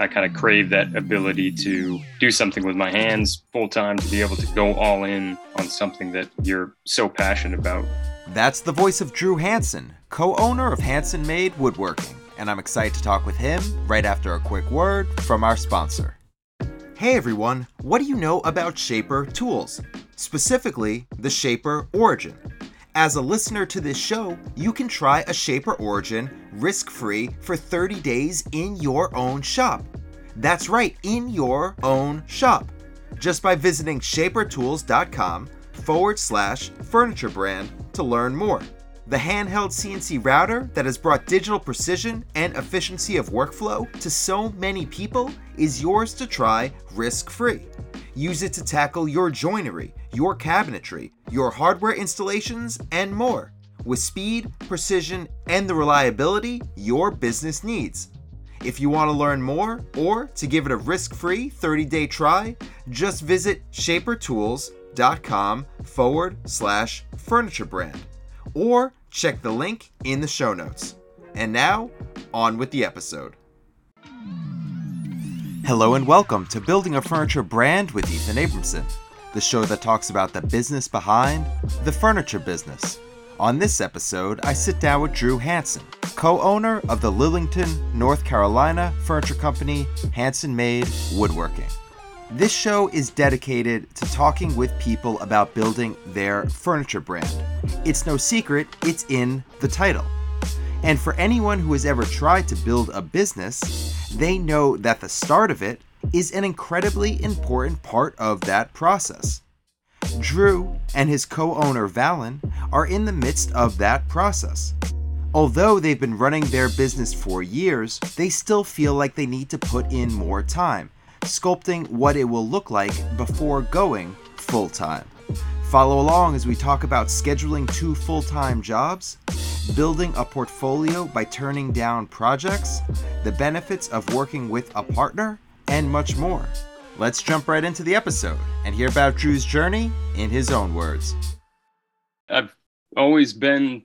I kind of crave that ability to do something with my hands full time, to be able to go all in on something that you're so passionate about. That's the voice of Drew Hanson, co owner of Hanson Made Woodworking, and I'm excited to talk with him right after a quick word from our sponsor. Hey everyone, what do you know about Shaper tools? Specifically, the Shaper Origin. As a listener to this show, you can try a Shaper Origin risk free for 30 days in your own shop. That's right, in your own shop. Just by visiting shapertools.com forward slash furniture brand to learn more. The handheld CNC router that has brought digital precision and efficiency of workflow to so many people is yours to try risk free. Use it to tackle your joinery, your cabinetry, your hardware installations, and more with speed, precision, and the reliability your business needs. If you want to learn more or to give it a risk free 30 day try, just visit shapertools.com forward slash furniture brand or check the link in the show notes. And now, on with the episode. Hello and welcome to Building a Furniture Brand with Ethan Abramson, the show that talks about the business behind the furniture business. On this episode, I sit down with Drew Hanson, co owner of the Lillington, North Carolina furniture company Hanson Made Woodworking. This show is dedicated to talking with people about building their furniture brand. It's no secret, it's in the title. And for anyone who has ever tried to build a business, they know that the start of it is an incredibly important part of that process. Drew and his co owner Valen are in the midst of that process. Although they've been running their business for years, they still feel like they need to put in more time, sculpting what it will look like before going full time. Follow along as we talk about scheduling two full time jobs, building a portfolio by turning down projects, the benefits of working with a partner, and much more. Let's jump right into the episode and hear about Drew's journey in his own words. I've always been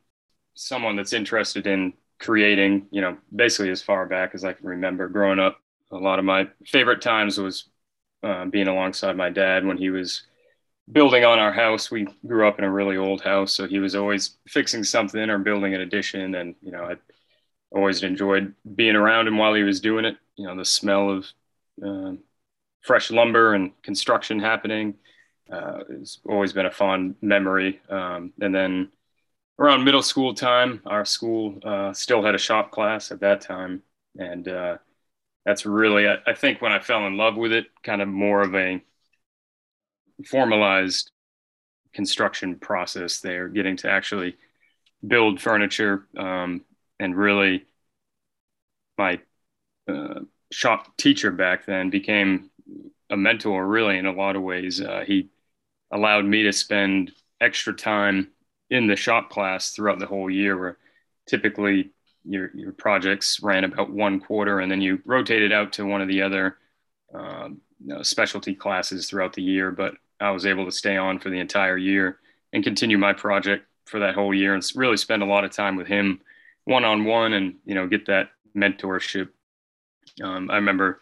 someone that's interested in creating, you know, basically as far back as I can remember growing up. A lot of my favorite times was uh, being alongside my dad when he was building on our house. We grew up in a really old house, so he was always fixing something or building an addition. And, you know, I always enjoyed being around him while he was doing it. You know, the smell of, uh, fresh lumber and construction happening. Uh, it's always been a fond memory. Um, and then around middle school time, our school uh, still had a shop class at that time. And uh, that's really, I, I, think, when I fell in love with it, kind of more of a formalized construction process there, getting to actually build furniture um, and really my uh, shop teacher back then became a mentor really in a lot of ways. Uh, he allowed me to spend extra time in the shop class throughout the whole year where typically your, your projects ran about one quarter and then you rotated out to one of the other um, you know, specialty classes throughout the year. But I was able to stay on for the entire year and continue my project for that whole year and really spend a lot of time with him one on one and, you know, get that mentorship. Um, I remember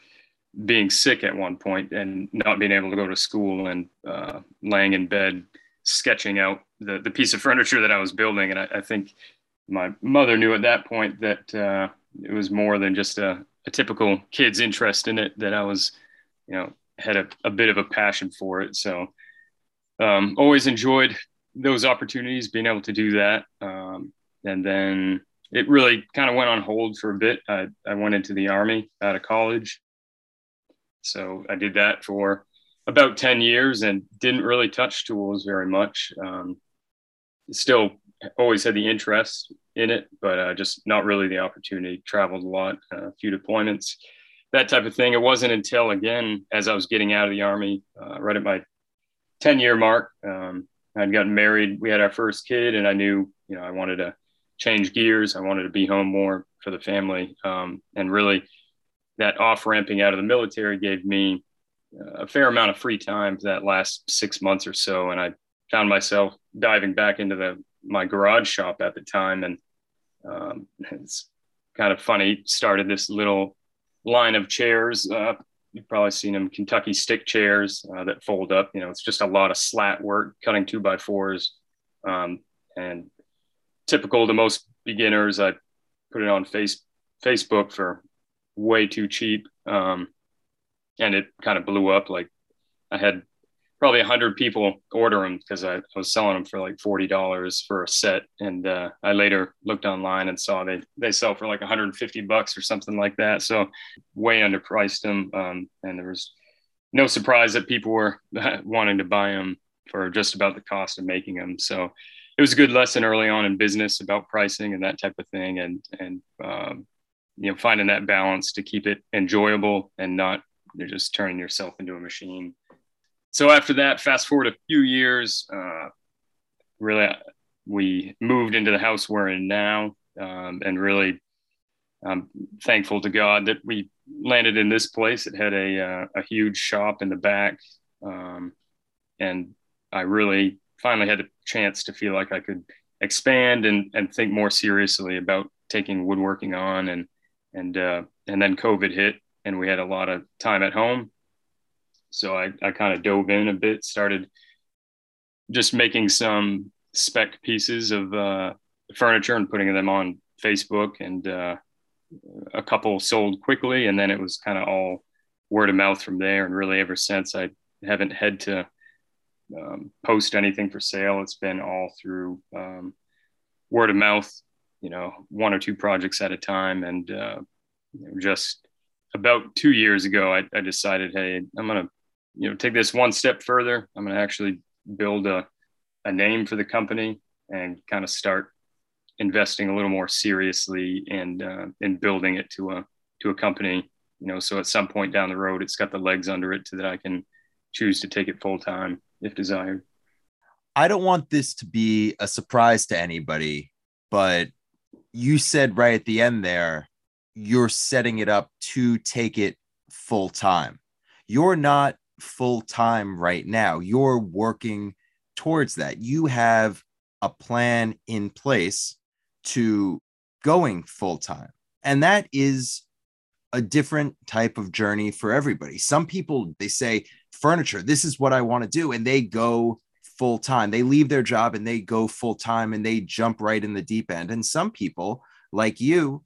being sick at one point and not being able to go to school and uh, laying in bed sketching out the, the piece of furniture that I was building. And I, I think my mother knew at that point that uh, it was more than just a, a, typical kid's interest in it, that I was, you know, had a, a bit of a passion for it. So um, always enjoyed those opportunities, being able to do that. Um, and then it really kind of went on hold for a bit. I, I went into the army out of college so I did that for about 10 years and didn't really touch tools very much. Um, still always had the interest in it, but uh, just not really the opportunity. Traveled a lot, uh, a few deployments, that type of thing. It wasn't until, again, as I was getting out of the Army, uh, right at my 10 year mark, um, I'd gotten married. We had our first kid, and I knew, you know, I wanted to change gears. I wanted to be home more for the family. Um, and really, that off ramping out of the military gave me a fair amount of free time for that last six months or so. And I found myself diving back into the my garage shop at the time. And um, it's kind of funny, started this little line of chairs. Uh, you've probably seen them Kentucky stick chairs uh, that fold up. You know, it's just a lot of slat work, cutting two by fours, um, and typical to most beginners. I put it on face Facebook for way too cheap, um, and it kind of blew up. Like I had probably a hundred people order them because I, I, was selling them for like forty dollars for a set, and uh, I later looked online and saw they they sell for like 150 bucks or something like that. So way underpriced them, um, and there was no surprise that people were wanting to buy them for just about the cost of making them. So it was a good lesson early on in business about pricing and that type of thing, and and um, you know finding that balance to keep it enjoyable and not you're just turning yourself into a machine so after that, fast forward a few years, uh, really, we moved into the house we're in now, um, and really, I'm thankful to God that we landed in this place. It had a uh, a huge shop in the back, um, and I really finally had a chance to feel like I could expand and and think more seriously about taking woodworking on, and and uh, and then COVID hit, and we had a lot of time at home so I, I kind of dove in a bit, started just making some spec pieces of uh, furniture and putting them on Facebook. And uh, a couple sold quickly. And then it was kind of all word of mouth from there. And really, ever since, I haven't had to um, post anything for sale. It's been all through um, word of mouth, you know, one or two projects at a time. And uh, you know, just about two years ago, I, I decided, hey, I'm going to you know take this one step further i'm going to actually build a, a name for the company and kind of start investing a little more seriously and uh, in building it to a to a company you know so at some point down the road it's got the legs under it so that i can choose to take it full time if desired i don't want this to be a surprise to anybody but you said right at the end there you're setting it up to take it full time you're not full time right now. You're working towards that. You have a plan in place to going full time. And that is a different type of journey for everybody. Some people, they say, furniture, this is what I want to do. And they go full time. They leave their job and they go full time and they jump right in the deep end. And some people, like you,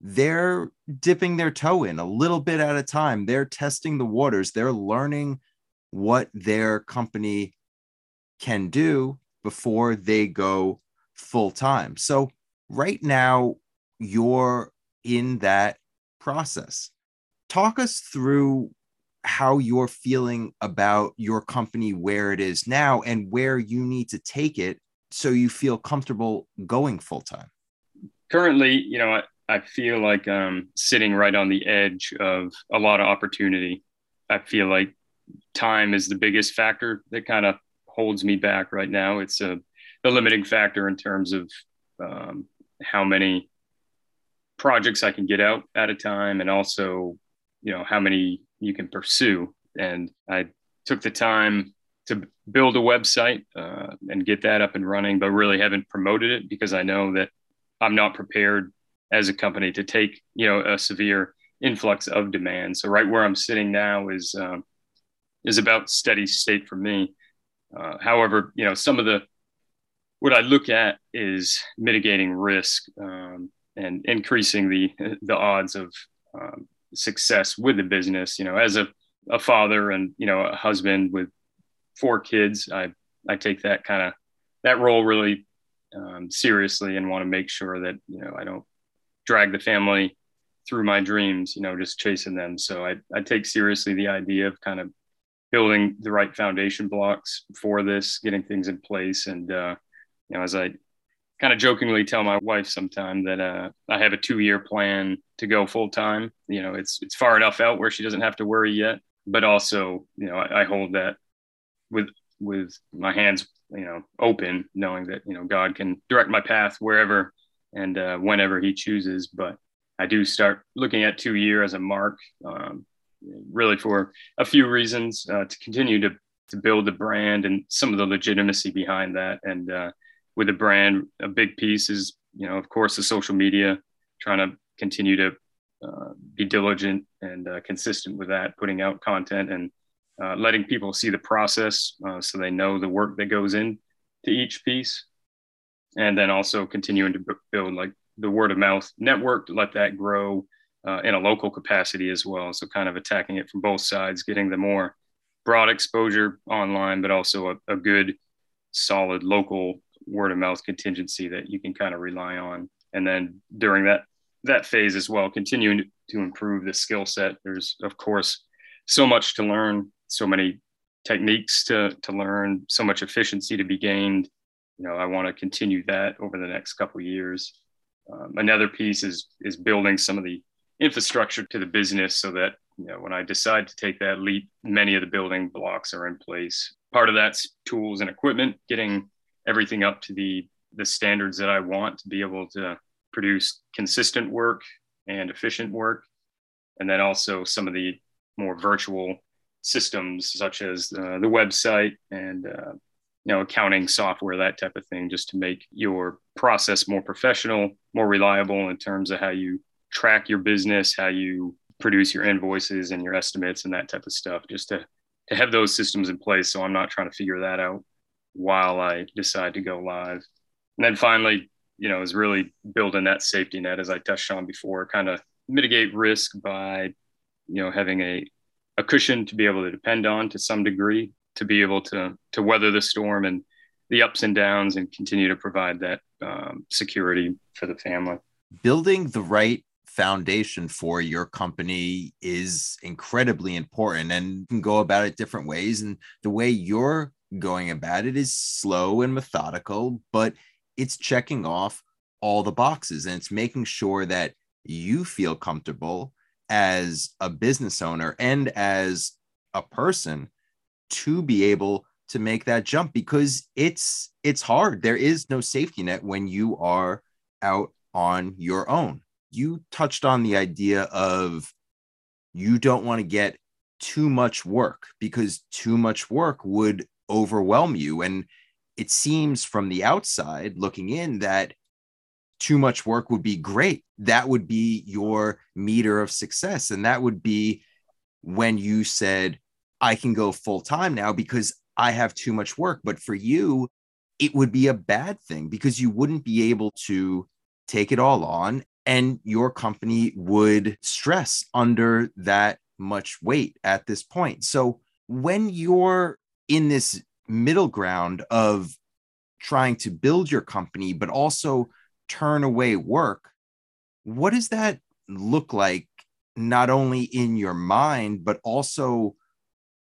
they're dipping their toe in a little bit at a time. They're testing the waters. They're learning what their company can do before they go full time. So, right now, you're in that process. Talk us through how you're feeling about your company, where it is now, and where you need to take it so you feel comfortable going full time. Currently, you know, I I feel like I'm sitting right on the edge of a lot of opportunity. I feel like time is the biggest factor that kind of holds me back right now. It's a limiting factor in terms of um, how many projects I can get out at a time, and also, you know, how many you can pursue. And I took the time to build a website uh, and get that up and running, but really haven't promoted it because I know that I'm not prepared as a company to take you know a severe influx of demand. So right where I'm sitting now is um, is about steady state for me. Uh, however, you know some of the what I look at is mitigating risk um, and increasing the the odds of um, success with the business. You know, as a a father and you know a husband with four kids, I I take that kind of that role really um, seriously and want to make sure that you know I don't drag the family through my dreams, you know, just chasing them. So I, I take seriously the idea of kind of building the right foundation blocks for this, getting things in place. And, uh, you know, as I kind of jokingly tell my wife sometime that uh, I have a two year plan to go full time. You know, it's, it's far enough out where she doesn't have to worry yet, but also, you know, I, I hold that with, with my hands, you know, open, knowing that, you know, God can direct my path wherever and uh, whenever he chooses. But I do start looking at two year as a mark, um, really for a few reasons uh, to continue to to build the brand and some of the legitimacy behind that. And uh, with a brand, a big piece is you know of course the social media, trying to continue to uh, be diligent and uh, consistent with that, putting out content and uh, letting people see the process uh, so they know the work that goes into each piece. And then also continuing to build like the word of mouth network to let that grow uh, in a local capacity as well. So kind of attacking it from both sides, getting the more broad exposure online, but also a, a good, solid local word of mouth contingency that you can kind of rely on. And then during that that phase as well, continuing to improve the skill set. There's of course so much to learn, so many techniques to to learn, so much efficiency to be gained. You know, I want to continue that over the next couple years. Um, another piece is is building some of the infrastructure to the business so that you know when I decide to take that leap, many of the building blocks are in place. Part of that's tools and equipment, getting everything up to the the standards that I want to be able to produce consistent work and efficient work, and then also some of the more virtual systems such as uh, the website and uh, you know accounting software that type of thing just to make your process more professional more reliable in terms of how you track your business how you produce your invoices and your estimates and that type of stuff just to to have those systems in place. So i'm not trying to figure that out while i decide to go live and then finally you know is really building that safety net as i touched on before kind of mitigate risk by you know having a a cushion to be able to depend on to some degree to be able to to weather the storm and the ups and downs and continue to provide that um, security for the family. Building the right foundation for your company is incredibly important and you can go about it different ways. And the way you're going about it is slow and methodical, but it's checking off all the boxes and it's making sure that you feel comfortable as a business owner and as a person to be able to make that jump because it's it's hard. There is no safety net when you are out on your own. You touched on the idea of you don't want to get too much work because too much work would overwhelm you and it seems from the outside looking in that too much work would be great that would be your meter of success and that would be when you said I can go full time now because I have too much work. But for you, it would be a bad thing because you wouldn't be able to take it all on and your company would stress under that much weight at this point. So when you're in this middle ground of trying to build your company, but also turn away work, what does that look like, not only in your mind, but also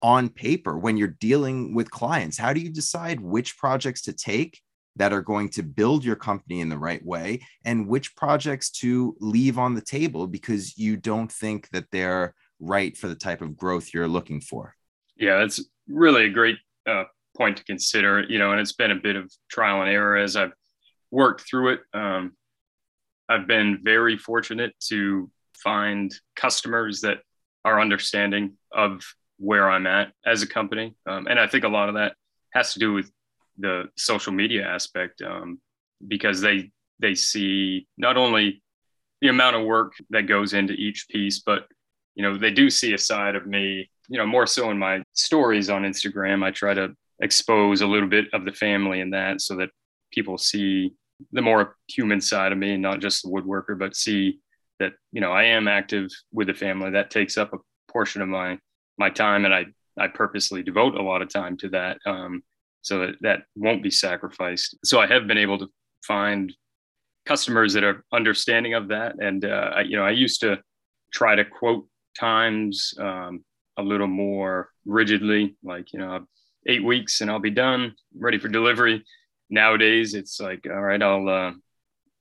on paper when you're dealing with clients? How do you decide which projects to take that are going to build your company in the right way and which projects to leave on the table because you don't think that they're right for the type of growth you're looking for? Yeah, that's really a great uh, point to consider, you know, and it's been a bit of trial and error as I've worked through it. Um, I've been very fortunate to find customers that are understanding of where I'm at as a company. Um, and I think a lot of that has to do with the social media aspect um, because they they see not only the amount of work that goes into each piece, but you know they do see a side of me. You know, more so in my stories on Instagram, I try to expose a little bit of the family in that, so that people see the more human side of me, not just the woodworker, but see that you know I am active with the family. That takes up a portion of my my time and I, I purposely devote a lot of time to that um, so that that won't be sacrificed. So I have been able to find customers that are understanding of that. And, uh, I, you know, I used to try to quote times um, a little more rigidly, like, you know, eight weeks and I'll be done, ready for delivery. Nowadays, it's like, all right, I'll, uh,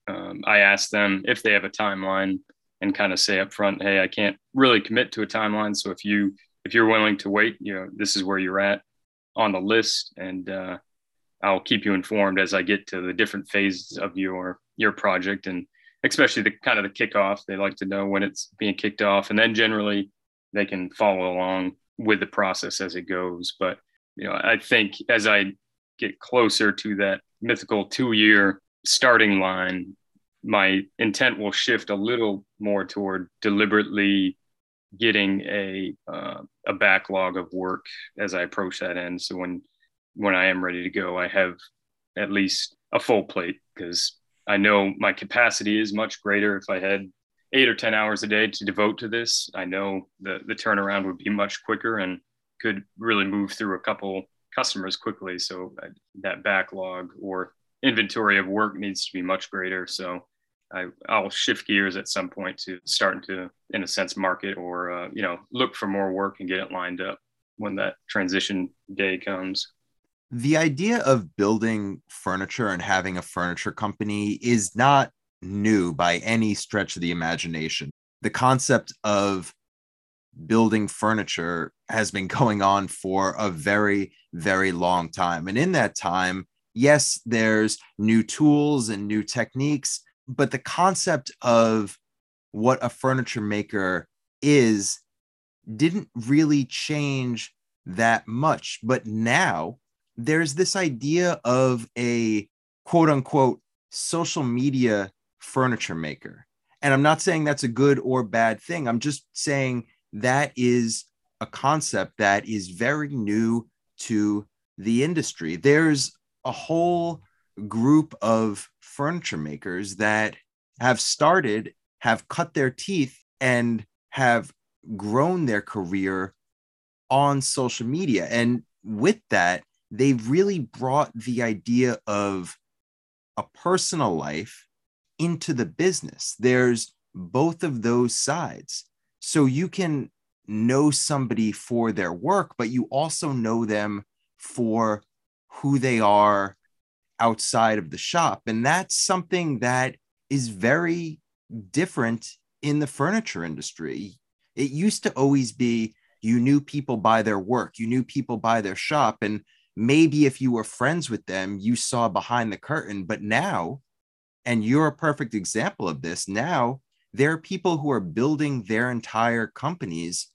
um, I ask them if they have a timeline and kind of say up front, hey, I can't really commit to a timeline. So if you if you're willing to wait, you know, this is where you're at on the list, and uh, I'll keep you informed as I get to the different phases of your your project, and especially the kind of the kickoff. They like to know when it's being kicked off, and then generally they can follow along with the process as it goes. But you know, I think as I get closer to that mythical two year starting line, my intent will shift a little more toward deliberately getting a uh, a backlog of work as I approach that end. So when when I am ready to go, I have at least a full plate because I know my capacity is much greater if I had eight or ten hours a day to devote to this. I know the the turnaround would be much quicker and could really move through a couple customers quickly. So uh, that backlog or inventory of work needs to be much greater. So I, will shift gears at some point to starting to, in a sense, market or uh, you know look for more work and get it lined up when that transition day comes. The idea of building furniture and having a furniture company is not new by any stretch of the imagination. The concept of building furniture has been going on for a very, very long time. And in that time, yes, there's new tools and new techniques, but the concept of what a furniture maker is didn't really change that much. But now there's this idea of a quote unquote social media furniture maker. And I'm not saying that's a good or bad thing. I'm just saying that is a concept that is very new to the industry. There's a whole group of furniture makers that have started, have cut their teeth, and have grown their career on social media. And with that, they've really brought the idea of a personal life into the business. There's both of those sides. So you can know somebody for their work, but you also know them for who they are outside of the shop. And that's something that is very different in the furniture industry. It used to always be you knew people by their work, you knew people by their shop. And maybe if you were friends with them, you saw behind the curtain. But now, and you're a perfect example of this, now there are people who are building their entire companies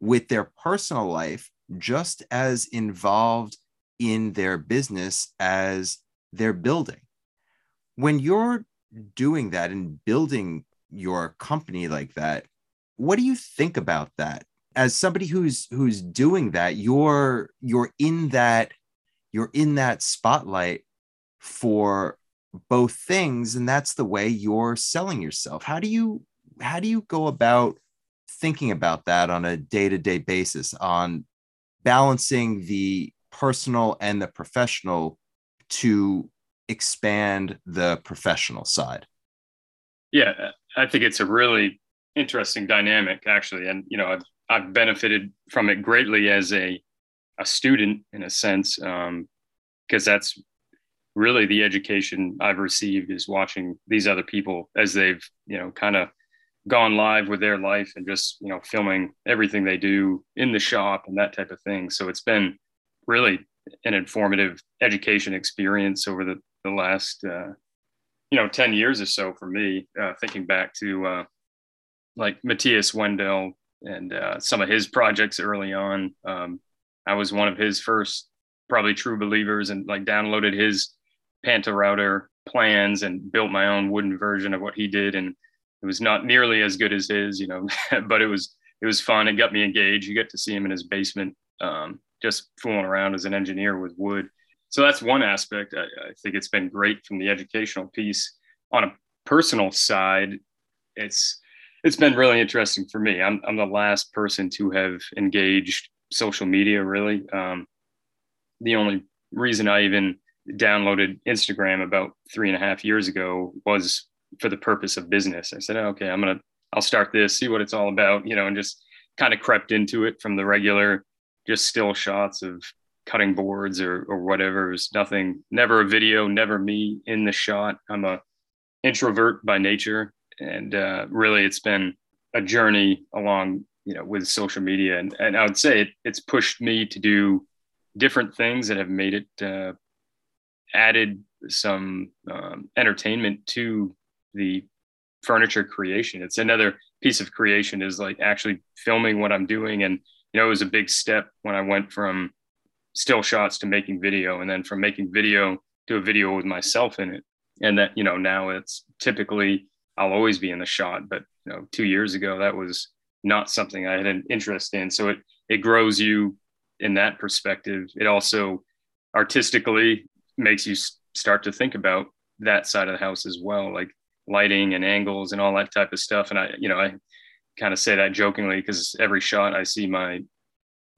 with their personal life just as involved in their business as they're building. When you're doing that and building your company like that, what do you think about that? As somebody who's who's doing that, you're you're in that you're in that spotlight for both things and that's the way you're selling yourself. How do you how do you go about thinking about that on a day-to-day basis on balancing the personal and the professional to expand the professional side yeah i think it's a really interesting dynamic actually and you know i've, I've benefited from it greatly as a a student in a sense Um because um, that's really the education i've received is watching these other people as they've you know kind of gone live with their life and just you know filming everything they do in the shop and that type of thing. So it's been really an informative education experience over the, the last uh, you know 10 years or so for me uh, thinking back to uh, like Matthias Wandel and uh, some of his projects early on. Um, i was one of his first probably true believers and like downloaded his Pantorouter plans and built my own wooden version of what he did and it was not nearly as good as his, you know, but it was it was fun. It got me engaged. You get to see him in his basement, um, just fooling around as an engineer with wood. So that's one aspect. I, I think it's been great from the educational piece. On a personal side, it's it's been really interesting for me. I'm I'm the last person to have engaged social media really. Um, the only reason I even downloaded Instagram about three and a half years ago was for the purpose of business. I said, okay, I'm gonna I'll start this, see what it's all about, you know, and just kind of crept into it from the regular, just still shots of cutting boards or or whatever. It was nothing, never a video, never me in the shot. I'm a introvert by nature, and uh, really, it's been a journey along, you know, with social media, and and I would say it, it's pushed me to do different things that have made it uh, added some um, entertainment to the furniture creation. It's another piece of creation is like actually filming what I'm doing. And, you know, it was a big step when I went from still shots to making video and then from making video to a video with myself in it. and that you know now it's typically I'll always be in the shot, but you know two years ago that was not something I had an interest in. So it it grows you in that perspective. It also artistically makes you start to think about that side of the house as well, like lighting and angles and all that type of stuff. And I, you know, I kind of say that jokingly because every shot I see my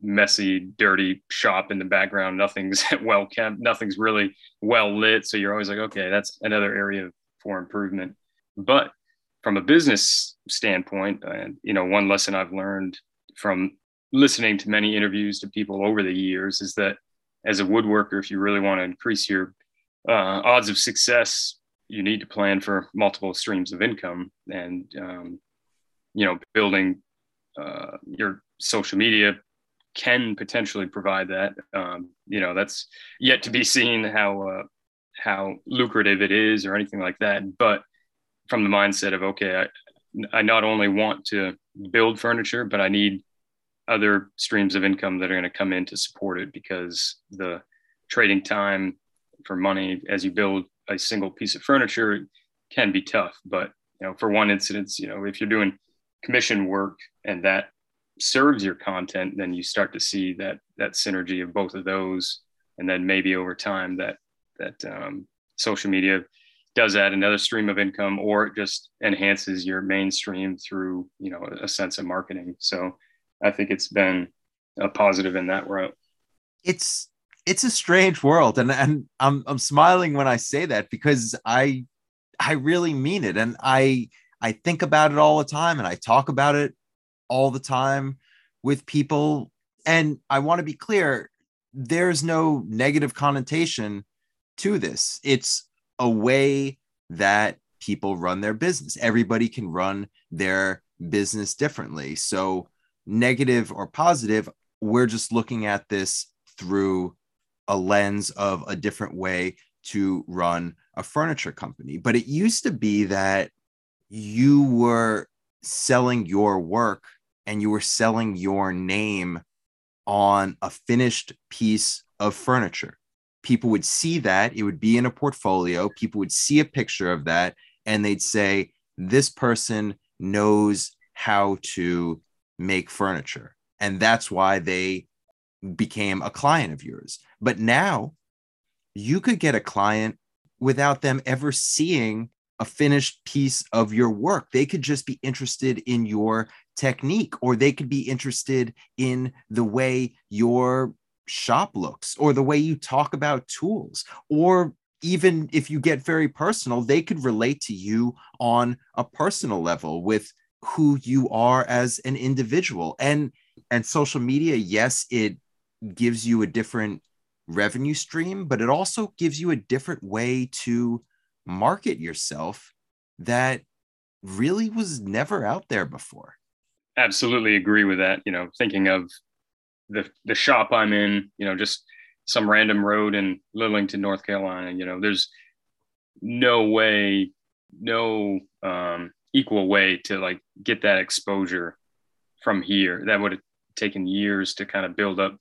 messy, dirty shop in the background. Nothing's well kept. Nothing's really well lit. So you're always like, okay, that's another area for improvement. But from a business standpoint, and you know, one lesson I've learned from listening to many interviews to people over the years is that as a woodworker, if you really want to increase your uh, odds of success, you need to plan for multiple streams of income and um, you know building uh, your social media can potentially provide that. Um, you know, that's yet to be seen how uh, how lucrative it is or anything like that. But from the mindset of okay, I, I not only want to build furniture, but I need other streams of income that are going to come in to support it because the trading time for money as you build a single piece of furniture can be tough. But you know, for one instance, you know, if you're doing commission work and that serves your content, then you start to see that that synergy of both of those, and then maybe over time that that um, social media does add another stream of income, or it just enhances your mainstream through you know a sense of marketing. So I think it's been a positive in that route. It's it's a strange world, and and I'm I'm smiling when I say that because I I really mean it, and I I think about it all the time, and I talk about it all the time with people. And I want to be clear there's no negative connotation to this. It's a way that people run their business. Everybody can run their business differently. So, negative or positive, we're just looking at this through a lens of a different way to run a furniture company. But it used to be that you were selling your work and you were selling your name on a finished piece of furniture. People would see that, it would be in a portfolio, people would see a picture of that, and they'd say, This person knows how to make furniture. And that's why they became a client of yours. But now you could get a client without them ever seeing a finished piece of your work. They could just be interested in your technique, or they could be interested in the way your shop looks, or the way you talk about tools, or even if you get very personal, they could relate to you on a personal level with who you are as an individual. And and social media, yes, it gives you a different revenue stream, but it also gives you a different way to market yourself that really was never out there before. Absolutely agree with that. You know, thinking of the the shop I'm in, you know, just some random road in Lillington, North Carolina, you know, there's no way, no um, equal way to like get that exposure from here. That would have taken years to kind of build up,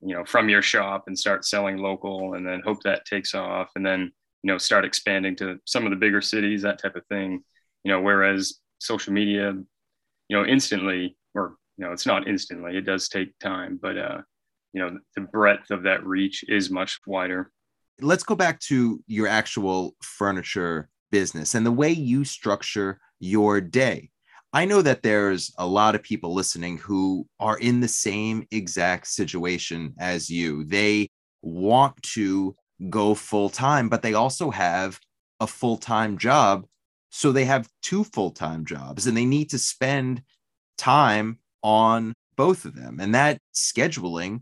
you know, from your shop and start selling local and then hope that takes off. And then you know start expanding to some of the bigger cities that type of thing you know whereas social media you know instantly or you know it's not instantly it does take time but uh you know the breadth of that reach is much wider let's go back to your actual furniture business and the way you structure your day I know that there's a lot of people listening who are in the same exact situation as you. They want to go full time, but they also have a full time job. So they have two full time jobs and they need to spend time on both of them. And that scheduling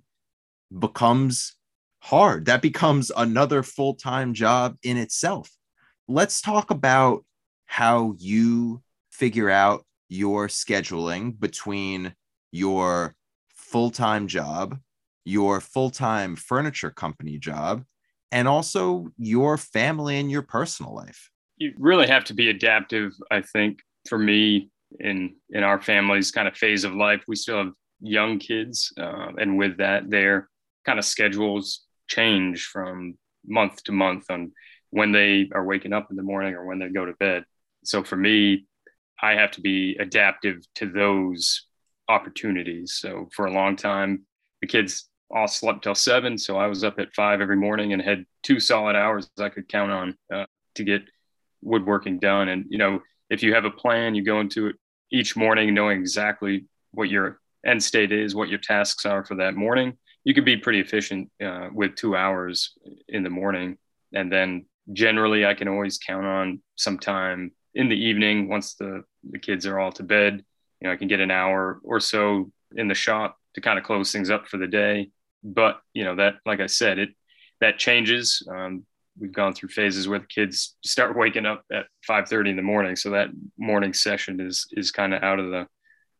becomes hard. That becomes another full time job in itself. Let's talk about how you figure out your scheduling between your full time job, your full time furniture company job, and also your family and your personal life. You really have to be adaptive, I think, for me in in our family's kind of phase of life. We still have young kids, uh, and with that, their kind of schedules change from month to month on when they are waking up in the morning or when they go to bed. So for me, I have to be adaptive to those opportunities. So for a long time, the kids all slept till seven. So I was up at five every morning and had two solid hours I could count on uh, to get woodworking done. And, you know, if you have a plan, you go into it each morning knowing exactly what your end state is, what your tasks are for that morning. You can be pretty efficient uh, with two hours in the morning. And then generally, I can always count on some time in the evening once the, the kids are all to bed. You know, I can get an hour or so in the shop to kind of close things up for the day. But, you know, that, like I said, it, that changes. Um, we've gone through phases where the kids start waking up at 5:30 in the morning so that morning session is is kind of out of the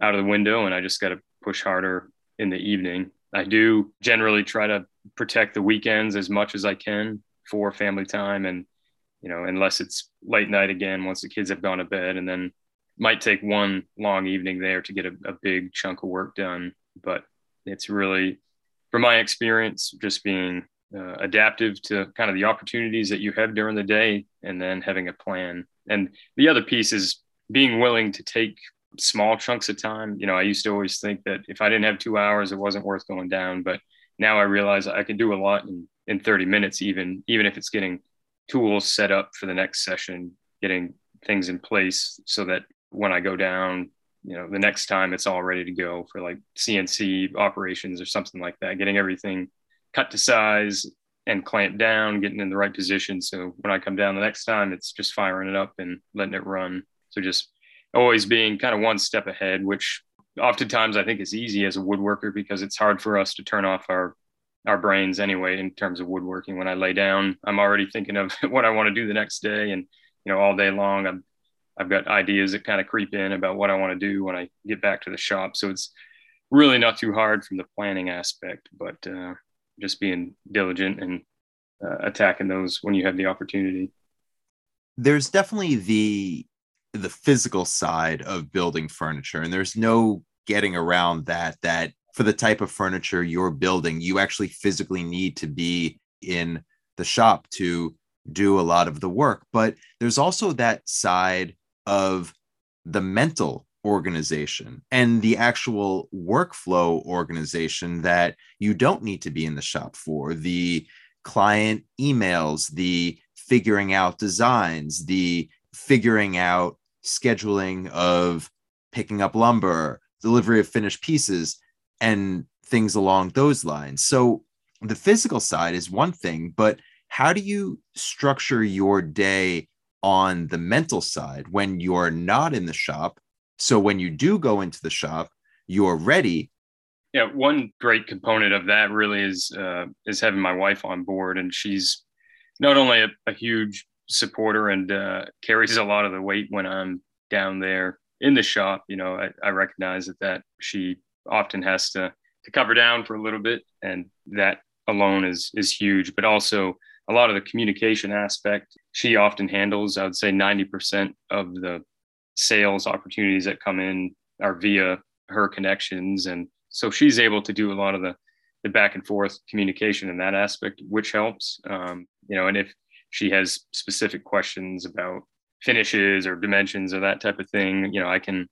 out of the window and I just got to push harder in the evening. I do generally try to protect the weekends as much as I can for family time and you know unless it's late night again once the kids have gone to bed and then might take one long evening there to get a, a big chunk of work done but it's really from my experience just being uh, adaptive to kind of the opportunities that you have during the day and then having a plan. And the other piece is being willing to take small chunks of time. You know, I used to always think that if I didn't have two hours, it wasn't worth going down. But now I realize I can do a lot in, in 30 minutes, even, even if it's getting tools set up for the next session, getting things in place so that when I go down, you know, the next time it's all ready to go for like CNC operations or something like that, getting everything cut to size and clamped down, getting in the right position. So when I come down the next time, it's just firing it up and letting it run. So just always being kind of one step ahead, which oftentimes I think is easy as a woodworker because it's hard for us to turn off our our brains anyway in terms of woodworking. When I lay down, I'm already thinking of what I want to do the next day, and you know, all day long, I'm I've got ideas that kind of creep in about what I want to do when I get back to the shop. So it's really not too hard from the planning aspect, but uh, just being diligent and uh, attacking those when you have the opportunity. There's definitely the the physical side of building furniture, and there's no getting around that. That for the type of furniture you're building, you actually physically need to be in the shop to do a lot of the work. But there's also that side of the mental organization and the actual workflow organization that you don't need to be in the shop for the client emails the figuring out designs the figuring out scheduling of picking up lumber delivery of finished pieces and things along those lines so the physical side is one thing but how do you structure your day on the mental side when you're not in the shop so when you do go into the shop, you're ready. Yeah, one great component of that really is uh, is having my wife on board, and she's not only a, a huge supporter and uh, carries a lot of the weight when I'm down there in the shop. You know, I, I recognize that that she often has to to cover down for a little bit, and that alone is is huge. But also a lot of the communication aspect she often handles. I would say ninety percent of the sales opportunities that come in are via her connections and so she's able to do a lot of the the back and forth communication in that aspect which helps um, you know and if she has specific questions about finishes or dimensions or that type of thing you know i can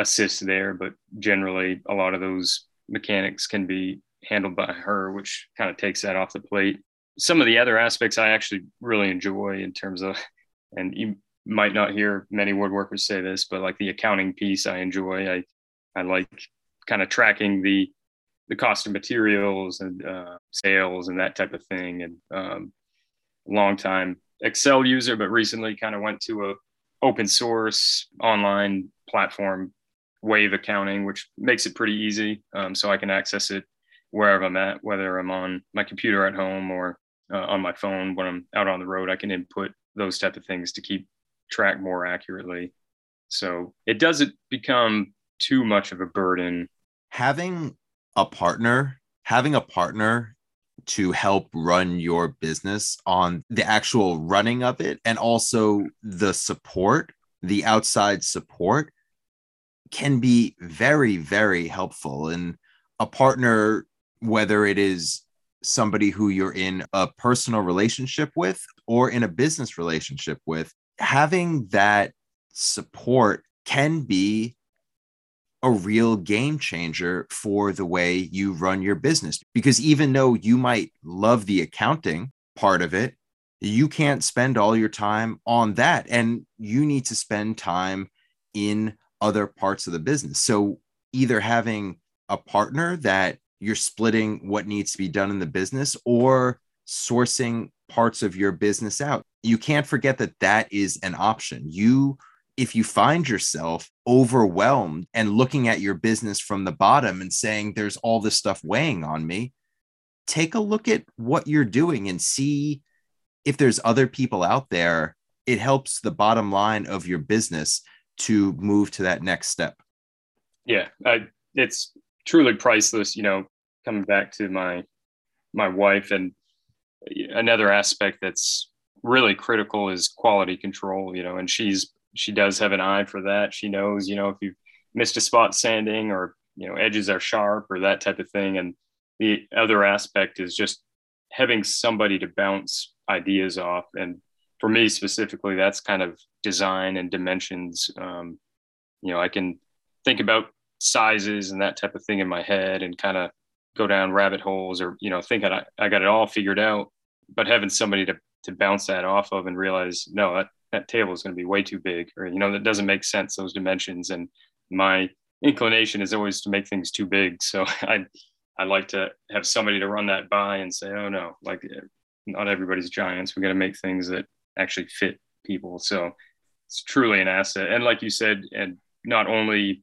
assist there but generally a lot of those mechanics can be handled by her which kind of takes that off the plate some of the other aspects i actually really enjoy in terms of and you might not hear many woodworkers say this, but like the accounting piece, I enjoy. I I like kind of tracking the the cost of materials and uh, sales and that type of thing. And um, long time Excel user, but recently kind of went to a open source online platform, Wave Accounting, which makes it pretty easy. Um, so I can access it wherever I'm at, whether I'm on my computer at home or uh, on my phone when I'm out on the road. I can input those type of things to keep track more accurately. So it doesn't become too much of a burden. Having a partner, having a partner to help run your business on the actual running of it and also the support, the outside support can be very, very helpful. And a partner, whether it is somebody who you're in a personal relationship with or in a business relationship with, having that support can be a real game changer for the way you run your business. Because even though you might love the accounting part of it, you can't spend all your time on that. And you need to spend time in other parts of the business. So either having a partner that you're splitting what needs to be done in the business or sourcing parts of your business out. You can't forget that that is an option. You if you find yourself overwhelmed and looking at your business from the bottom and saying there's all this stuff weighing on me, take a look at what you're doing and see if there's other people out there. It helps the bottom line of your business to move to that next step. Yeah, I, it's truly priceless. You know, coming back to my my wife and another aspect that's really critical is quality control. You know, and she's she does have an eye for that. She knows, you know, if you've missed a spot sanding or you know edges are sharp or that type of thing. And the other aspect is just having somebody to bounce ideas off and for me specifically, that's kind of design and dimensions. Um, you know, I can think about sizes and that type of thing in my head and kind of go down rabbit holes or, you know, think I, I got it all figured out, but having somebody to, to bounce that off of and realize, no, that, that table is going to be way too big or, you know, that doesn't make sense, those dimensions. And my inclination is always to make things too big. So I, I like to have somebody to run that by and say, oh no, like not everybody's giants. We got to make things that actually fit people. So it's truly an asset. And like you said, and not only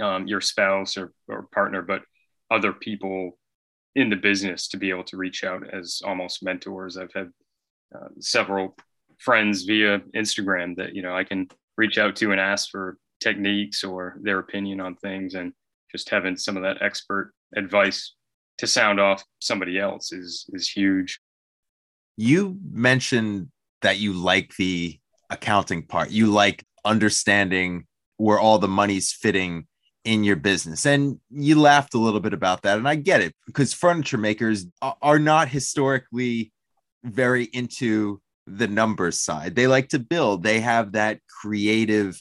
um, your spouse or, or partner, but other people in the business to be able to reach out as almost mentors. I've had uh, several friends via Instagram that, you know, I can reach out to and ask for techniques or their opinion on things. And just having some of that expert advice to sound off somebody else is, is huge. You mentioned that you like the accounting part. You like understanding where all the money's fitting in your business. And you laughed a little bit about that. And I get it because furniture makers are not historically very into the numbers side. They like to build, they have that creative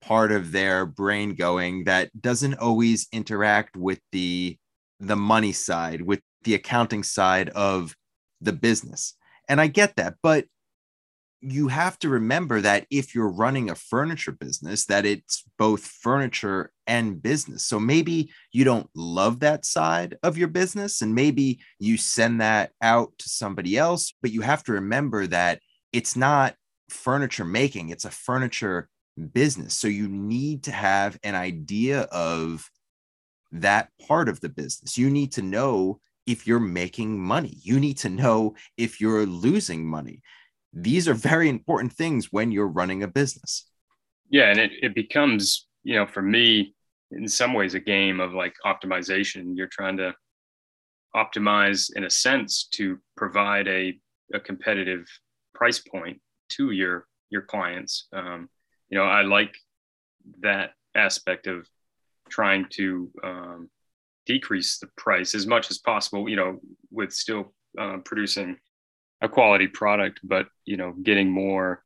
part of their brain going that doesn't always interact with the the money side with the accounting side of the business and i get that but you have to remember that if you're running a furniture business that it's both furniture and business. So maybe you don't love that side of your business and maybe you send that out to somebody else but you have to remember that it's not furniture making it's a furniture business. So you need to have an idea of that part of the business. You need to know if you're making money. You need to know if you're losing money these are very important things when you're running a business. Yeah, and it, it becomes, you know, for me, in some ways, a game of like optimization. You're trying to optimize, in a sense, to provide a, a competitive price point to your your clients. Um, you know, I like that aspect of trying to um, decrease the price as much as possible. You know, with still uh, producing a quality product, but you know, getting more,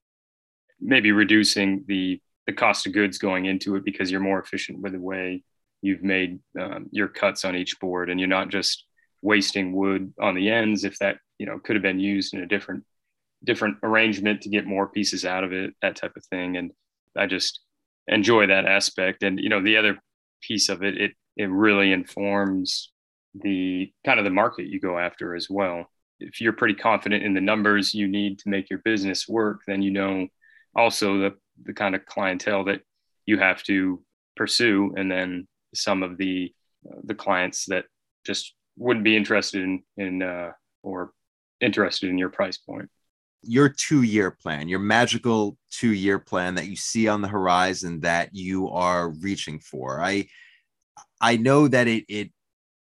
maybe reducing the the cost of goods going into it because you're more efficient with the way you've made um, your cuts on each board, and you're not just wasting wood on the ends if that you know could have been used in a different different arrangement to get more pieces out of it, that type of thing. And I just enjoy that aspect. And you know, the other piece of it, it it really informs the kind of the market you go after as well if you're pretty confident in the numbers you need to make your business work, then you know also the the kind of clientele that you have to pursue, and then some of the uh, the clients that just wouldn't be interested in in uh, or interested in your price point. Your two year plan, your magical two year plan that you see on the horizon that you are reaching for. I I know that it it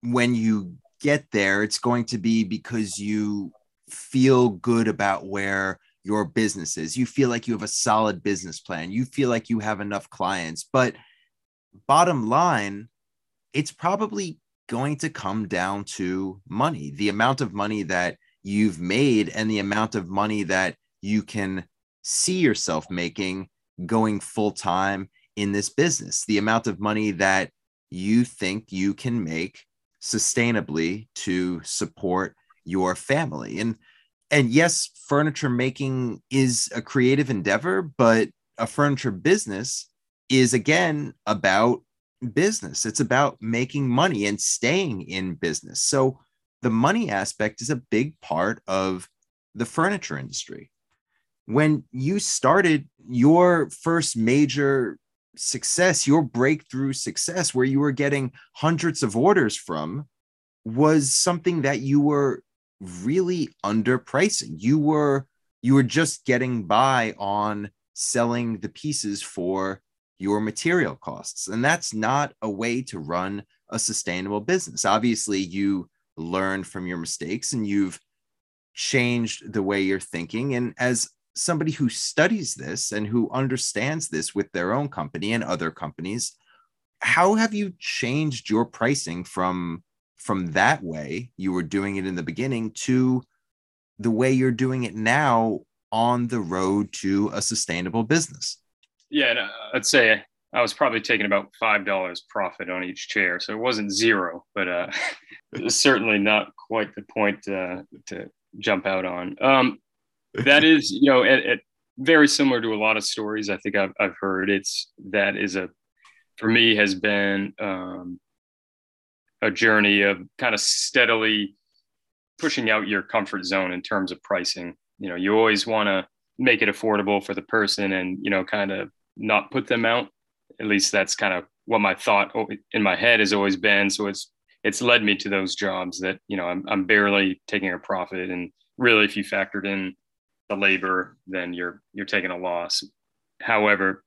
when you get there, it's going to be because you feel good about where your business is. You feel like you have a solid business plan. You feel like you have enough clients. But bottom line, it's probably going to come down to money, the amount of money that you've made and the amount of money that you can see yourself making going full time in this business, the amount of money that you think you can make sustainably to support your family. And and yes, furniture making is a creative endeavor, but a furniture business is again about business. It's about making money and staying in business. So the money aspect is a big part of the furniture industry. When you started your first major success, your breakthrough success, where you were getting hundreds of orders from, was something that you were really underpricing. You were you were just getting by on selling the pieces for your material costs. And that's not a way to run a sustainable business. Obviously, you learn from your mistakes and you've changed the way you're thinking. And as somebody who studies this and who understands this with their own company and other companies, how have you changed your pricing from from that way you were doing it in the beginning to the way you're doing it now on the road to a sustainable business? Yeah, uh, I'd say I was probably taking about five dollars profit on each chair, so it wasn't zero, but uh, certainly not quite the point uh, to jump out on. Um, that is, you know, it, it, very similar to a lot of stories I think I've, I've heard. It's that is a for me has been um, a journey of kind of steadily pushing out your comfort zone in terms of pricing. You know, you always want to make it affordable for the person and, you know, kind of not put them out. At least that's kind of what my thought in my head has always been. So it's, it's led me to those jobs that, you know, I'm, I'm barely taking a profit. And really, if you factored in the labor, then you're, you're taking a loss. However,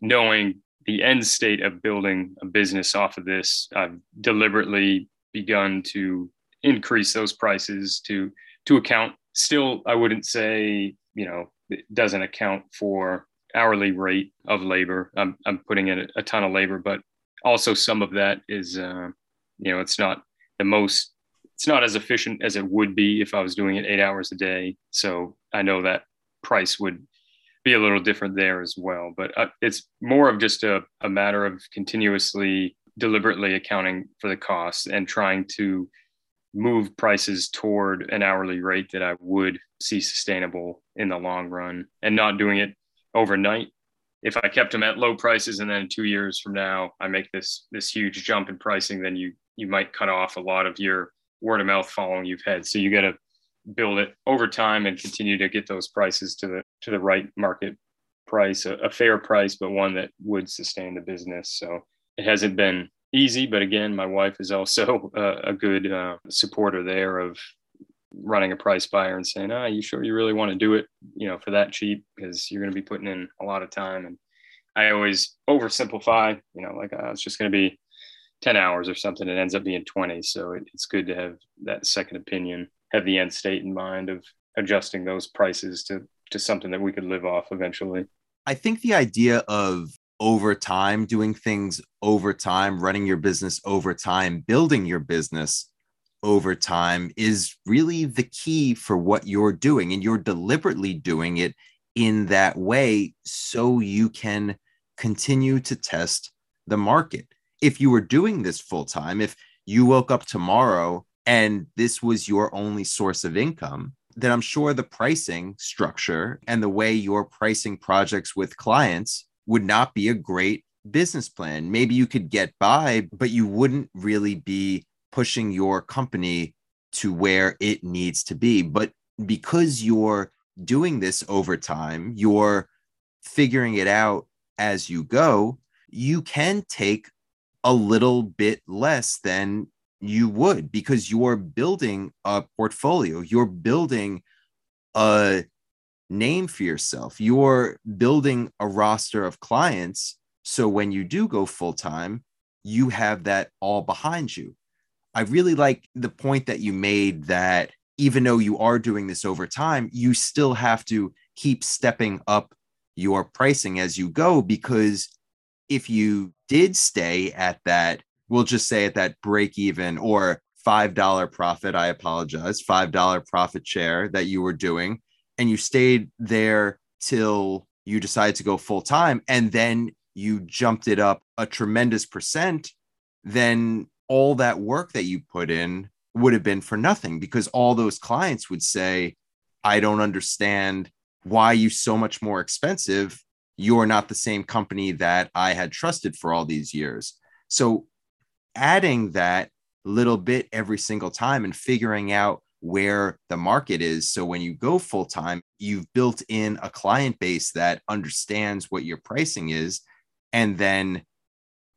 knowing the end state of building a business off of this, I've deliberately begun to increase those prices to to account. Still, I wouldn't say you know it doesn't account for hourly rate of labor. I'm I'm putting in a, a ton of labor, but also some of that is uh, you know it's not the most it's not as efficient as it would be if I was doing it eight hours a day. So I know that price would be a little different there as well. But uh, it's more of just a, a matter of continuously, deliberately accounting for the costs and trying to move prices toward an hourly rate that I would see sustainable in the long run and not doing it overnight. If I kept them at low prices and then two years from now I make this this huge jump in pricing, then you you might cut off a lot of your word of mouth following you've had. So you got to build it over time and continue to get those prices to the to the right market price, a, a fair price, but one that would sustain the business. So it hasn't been easy, but again, my wife is also a, a good uh, supporter there of running a price buyer and saying, "Ah, oh, you sure you really want to do it? You know, for that cheap because you're going to be putting in a lot of time." And I always oversimplify. You know, like oh, it's just going to be 10 hours or something. It ends up being 20. So it, it's good to have that second opinion have the end state in mind of adjusting those prices to to something that we could live off eventually. I think the idea of over time, doing things over time, running your business over time, building your business over time is really the key for what you're doing. And you're deliberately doing it in that way so you can continue to test the market. If you were doing this full time, if you woke up tomorrow and this was your only source of income, then I'm sure the pricing structure and the way you're pricing projects with clients would not be a great business plan. Maybe you could get by, but you wouldn't really be pushing your company to where it needs to be. But because you're doing this over time, you're figuring it out as you go, you can take a little bit less than you would because you're building a portfolio. You're building a name for yourself. You're building a roster of clients. So when you do go full time you have that all behind you. I really like the point that you made that even though you are doing this over time you still have to keep stepping up your pricing as you go because if you did stay at that we'll just say at that break even or $5 profit, I apologize, $5 profit share that you were doing, and you stayed there till you decided to go full time, and then you jumped it up a tremendous percent, then all that work that you put in would have been for nothing because all those clients would say, I don't understand why you so much more expensive. You're not the same company that I had trusted for all these years. So adding that little bit every single time and figuring out where the market is. So when you go full time, you've built in a client base that understands what your pricing is and then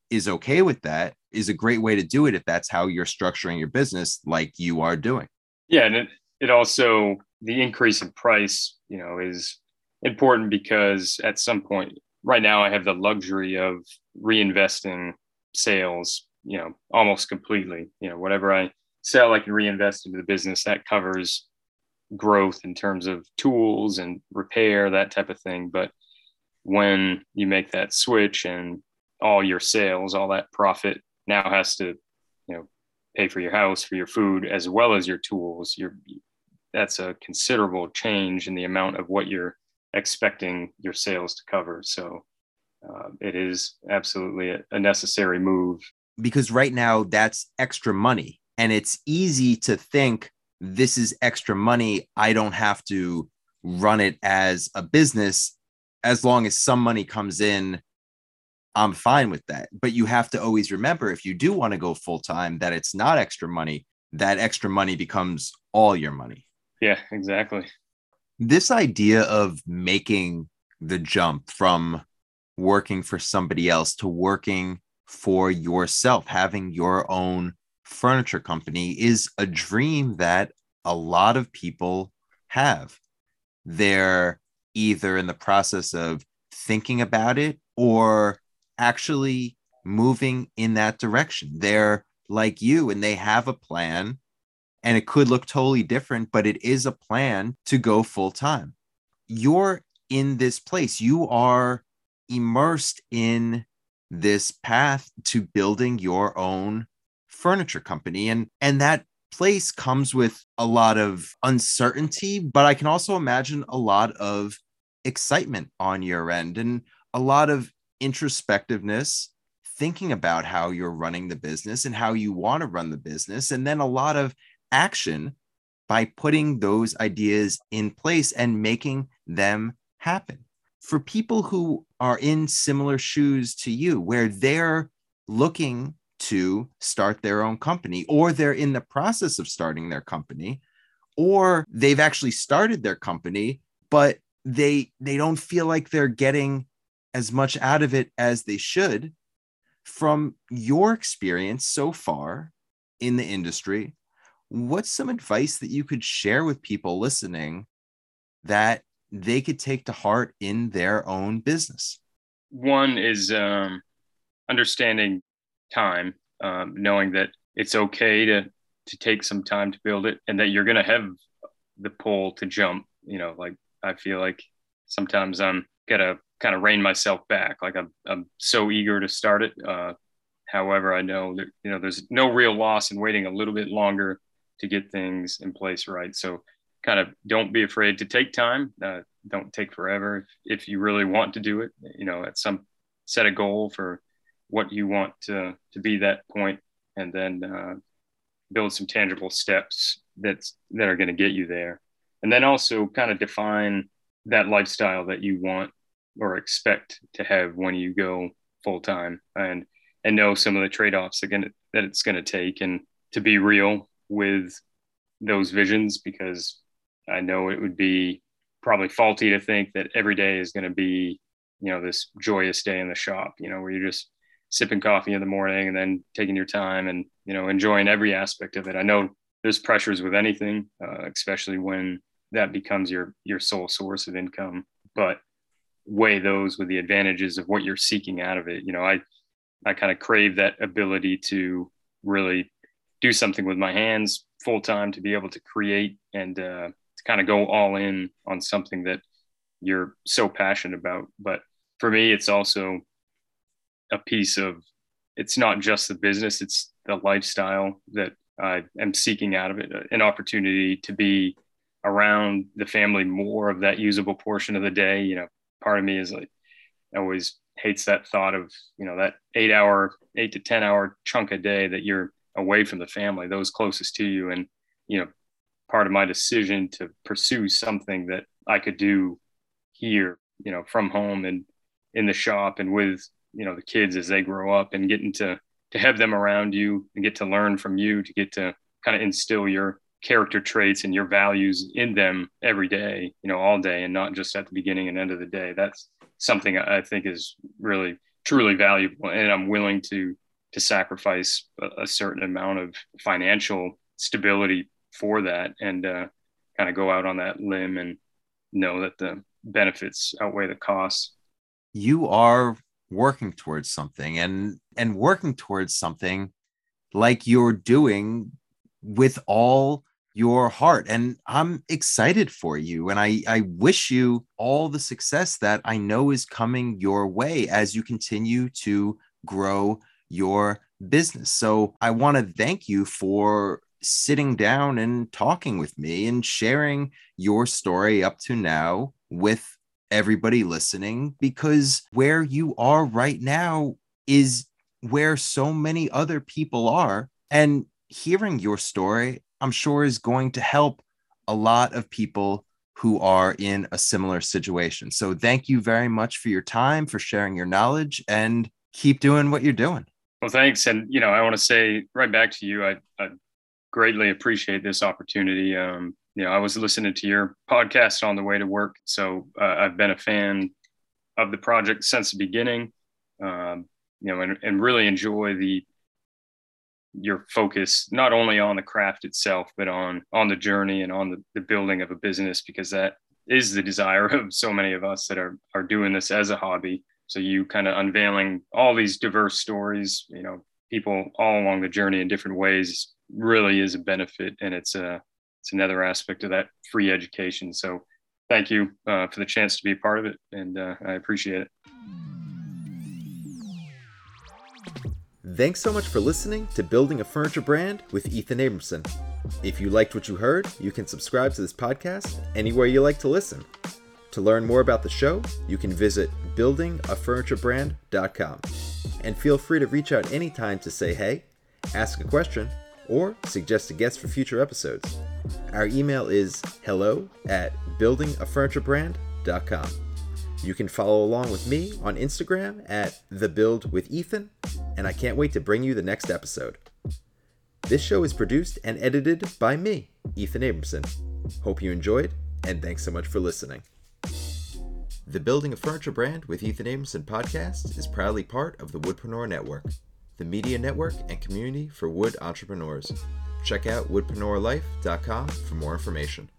is okay with that is a great way to do it if that's how you're structuring your business like you are doing. Yeah, and it, it also the increase in price, you know, is important because at some point right now I have the luxury of reinvesting sales, you know, almost completely. You know, whatever I sell I can reinvest into the business that covers growth in terms of tools and repair that type of thing, but when you make that switch and all your sales, all that profit now has to, you know, pay for your house, for your food, as well as your tools. You're that's a considerable change in the amount of what you're expecting your sales to cover. So uh, it is absolutely a, a necessary move. Because right now that's extra money, and it's easy to think this is extra money. I don't have to run it as a business as long as some money comes in I'm fine with that. But you have to always remember if you do want to go full time, that it's not extra money, that extra money becomes all your money. Yeah, exactly. This idea of making the jump from working for somebody else to working for yourself, having your own furniture company is a dream that a lot of people have. They're either in the process of thinking about it or actually moving in that direction. They're like you and they have a plan and it could look totally different, but it is a plan to go full time. You're in this place, you are immersed in this path to building your own furniture company and and that place comes with a lot of uncertainty but i can also imagine a lot of excitement on your end and a lot of introspectiveness, thinking about how you're running the business and how you want to run the business, and then a lot of action by putting those ideas in place and making them happen. For people who are in similar shoes to you, where they're looking to start their own company, or they're in the process of starting their company, or they've actually started their company, but they they don't feel like they're getting as much out of it as they should from your experience so far in the industry what's some advice that you could share with people listening that they could take to heart in their own business one is um, understanding time um, knowing that it's okay to to take some time to build it and that you're going to have the pull to jump you know like i feel like sometimes i'm gotta kind of rein myself back. Like I'm, I'm so eager to start it. Uh, however, I know that, you know, there's no real loss in waiting a little bit longer to get things in place right. So kind of don't be afraid to take time. Uh, don't take forever. If, you really want to do it, you know, at some set a goal for what you want to, to be that point and then uh, build some tangible steps that's, that are going to get you there. And then also kind of define that lifestyle that you want or expect to have when you go full time and and know some of the trade-offs again that it's going to take and to be real with those visions because I know it would be probably faulty to think that every day is going to be you know this joyous day in the shop you know where you're just sipping coffee in the morning and then taking your time and you know enjoying every aspect of it i know there's pressures with anything uh, especially when that becomes your your sole source of income but weigh those with the advantages of what you're seeking out of it. You know, I I kind of crave that ability to really do something with my hands full time to be able to create and uh, to kind of go all in on something that you're so passionate about. But for me, it's also a piece of it's not just the business, it's the lifestyle that I am seeking out of it, an opportunity to be around the family more of that usable portion of the day. You know, part of me is like always hates that thought of, you know, that eight hour, eight to 10 hour chunk a day that you're away from the family, those closest to you. And, you know, part of my decision to pursue something that I could do here, you know, from home and in the shop and with, you know, the kids as they grow up and getting to, to have them around you and get to learn from you, to get to kind of instill your character traits and your values in them every day, you know, all day and not just at the beginning and end of the day. That's something I think is really truly valuable. And I'm willing to to sacrifice a, certain amount of financial stability for that and uh, kind of go out on that limb and know that the benefits outweigh the costs. You are working towards something and and working towards something like you're doing with all your heart and i'm excited for you and i i wish you all the success that i know is coming your way as you continue to grow your business so i want to thank you for sitting down and talking with me and sharing your story up to now with everybody listening because where you are right now is where so many other people are and hearing your story I'm sure is going to help a lot of people who are in a similar situation. So thank you very much for your time, for sharing your knowledge, and keep doing what you're doing. Well, thanks. And, you know, I want to say right back to you, I, I greatly appreciate this opportunity. Um, you know, I was listening to your podcast on the way to work. So uh, I've been a fan of the project since the beginning, um, you know, and, and really enjoy the your focus not only on the craft itself but on on the journey and on the, the building of a business because that is the desire of so many of us that are are doing this as a hobby so you kind of unveiling all these diverse stories you know people all along the journey in different ways really is a benefit and it's a it's another aspect of that free education so thank you uh, for the chance to be a part of it and uh, i appreciate it Thanks so much for listening to Building a Furniture Brand with Ethan Abramson. If you liked what you heard, you can subscribe to this podcast anywhere you like to listen. To learn more about the show, you can visit buildingafurniturebrand.com. And feel free to reach out anytime to say hey, ask a question, or suggest a guest for future episodes. Our email is hello at buildingafurniturebrand.com. You can follow along with me on Instagram at The Build with Ethan, and I can't wait to bring you the next episode. This show is produced and edited by me, Ethan Abramson. Hope you enjoyed, and thanks so much for listening. The Building a Furniture Brand with Ethan Abramson podcast is proudly part of the Woodpreneur Network, the media network and community for wood entrepreneurs. Check out woodpreneurlife.com for more information.